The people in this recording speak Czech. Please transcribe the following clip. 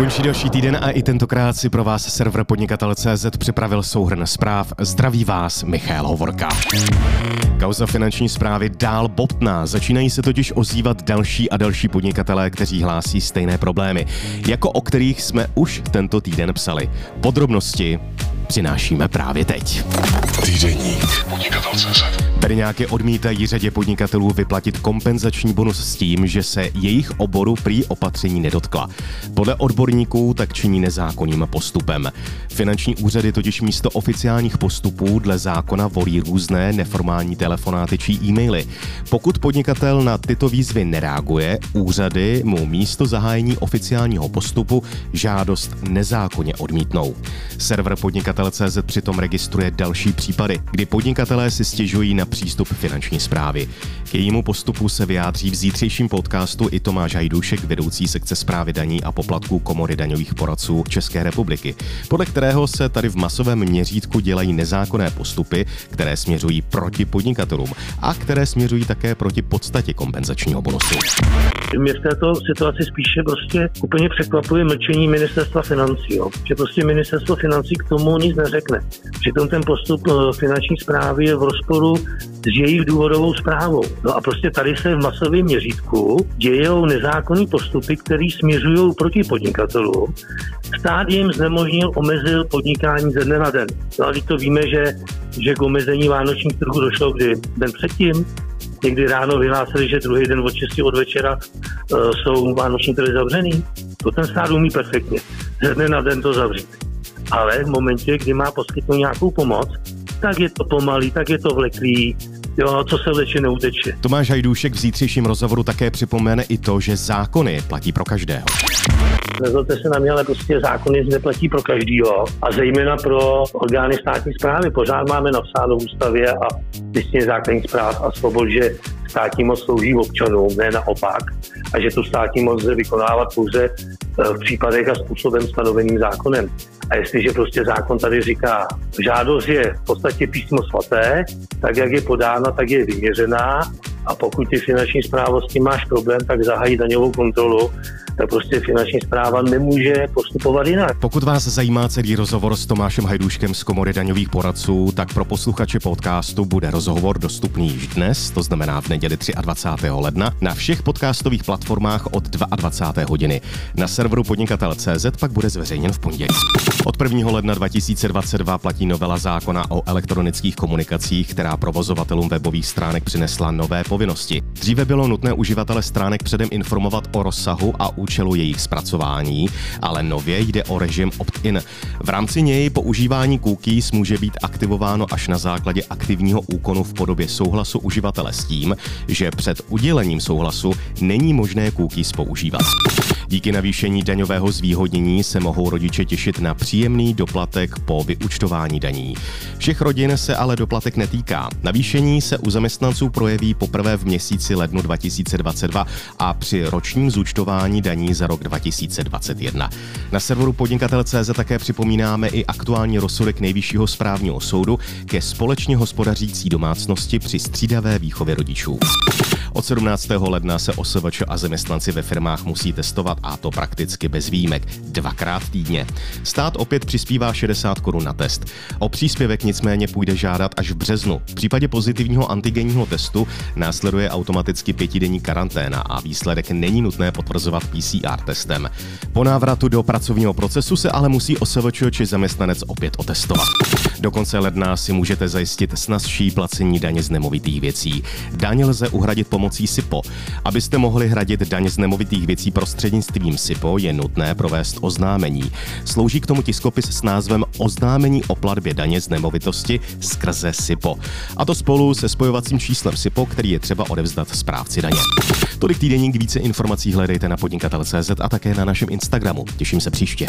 Končí další týden a i tentokrát si pro vás server podnikatel.cz připravil souhrn zpráv. Zdraví vás Michal Hovorka. Kauza finanční zprávy dál bobtná. Začínají se totiž ozývat další a další podnikatelé, kteří hlásí stejné problémy, jako o kterých jsme už tento týden psali. Podrobnosti přinášíme právě teď. Týdeník podnikatel.cz Berňáky odmítají řadě podnikatelů vyplatit kompenzační bonus s tím, že se jejich oboru prý opatření nedotkla. Podle odborníků tak činí nezákonným postupem. Finanční úřady totiž místo oficiálních postupů dle zákona volí různé neformální telefonáty či e-maily. Pokud podnikatel na tyto výzvy nereaguje, úřady mu místo zahájení oficiálního postupu žádost nezákonně odmítnou. Server podnikatel.cz přitom registruje další případy, kdy podnikatelé si stěžují na přístup finanční zprávy. K jejímu postupu se vyjádří v zítřejším podcastu i Tomáš Hajdušek, vedoucí sekce zprávy daní a poplatků Komory daňových poradců České republiky, podle kterého se tady v masovém měřítku dělají nezákonné postupy, které směřují proti podnikatelům a které směřují také proti podstatě kompenzačního bonusu. Mě v této situaci spíše prostě úplně překvapuje mlčení ministerstva financí, jo. že prostě ministerstvo financí k tomu nic neřekne. Přitom ten postup eh, finanční zprávy je v rozporu s jejich důvodovou zprávou. No a prostě tady se v masovém měřítku dějou nezákonní postupy, které směřují proti podnikatelům. Stát jim znemožnil, omezil podnikání ze dne na den. No a to víme, že, že k omezení vánočních trhů došlo kdy den předtím, někdy ráno vyhlásili, že druhý den od 6 od večera uh, jsou vánoční trhy zavřený. To ten stát umí perfektně. Ze dne na den to zavřít. Ale v momentě, kdy má poskytnout nějakou pomoc, tak je to pomalý, tak je to vleklý, jo, co se vleče, neuteče. Tomáš Hajdůšek v zítřejším rozhovoru také připomene i to, že zákony platí pro každého. Nezlobte se na mě, ale prostě zákony neplatí pro každýho a zejména pro orgány státní zprávy. Pořád máme napsáno v ústavě a listině základních zpráv a svobod, že státní moc slouží občanům, ne naopak, a že tu státní moc lze vykonávat pouze eh, v případech a způsobem stanoveným zákonem. A jestliže prostě zákon tady říká, žádost je v podstatě písmo svaté, tak jak je podána, tak je vyměřená a pokud ty finanční zpráva máš problém, tak zahají daňovou kontrolu tak prostě finanční zpráva nemůže postupovat jinak. Pokud vás zajímá celý rozhovor s Tomášem Hajdůškem z Komory daňových poradců, tak pro posluchače podcastu bude rozhovor dostupný již dnes, to znamená v neděli 23. ledna, na všech podcastových platformách od 22. hodiny. Na serveru podnikatel.cz pak bude zveřejněn v pondělí. Od 1. ledna 2022 platí novela zákona o elektronických komunikacích, která provozovatelům webových stránek přinesla nové povinnosti. Dříve bylo nutné uživatele stránek předem informovat o rozsahu a účelu jejich zpracování, ale nově jde o režim opt-in. V rámci něj používání cookies může být aktivováno až na základě aktivního úkonu v podobě souhlasu uživatele s tím, že před udělením souhlasu není možné cookies používat. Díky navýšení daňového zvýhodnění se mohou rodiče těšit na příjemný doplatek po vyučtování daní. Všech rodin se ale doplatek netýká. Navýšení se u zaměstnanců projeví poprvé v měsíci lednu 2022 a při ročním zúčtování daní za rok 2021. Na serveru podnikatel.cz také připomínáme i aktuální rozsudek Nejvyššího správního soudu ke společně hospodařící domácnosti při střídavé výchově rodičů. Od 17. ledna se OSVČ a zaměstnanci ve firmách musí testovat a to prakticky bez výjimek dvakrát týdně. Stát opět přispívá 60 korun na test. O příspěvek nicméně půjde žádat až v březnu. V případě pozitivního antigenního testu následuje automaticky pětidenní karanténa a výsledek není nutné potvrzovat PCR testem. Po návratu do pracovního procesu se ale musí OSVČ či zaměstnanec opět otestovat. Do konce ledna si můžete zajistit snazší placení daně z nemovitých věcí. Daň lze uhradit pomocí SIPO. Abyste mohli hradit daň z nemovitých věcí prostřednictvím SIPO, je nutné provést oznámení. Slouží k tomu tiskopis s názvem Oznámení o platbě daně z nemovitosti skrze SIPO. A to spolu se spojovacím číslem SIPO, který je třeba odevzdat správci daně. Tolik týdenník více informací hledejte na podnikatel.cz a také na našem Instagramu. Těším se příště.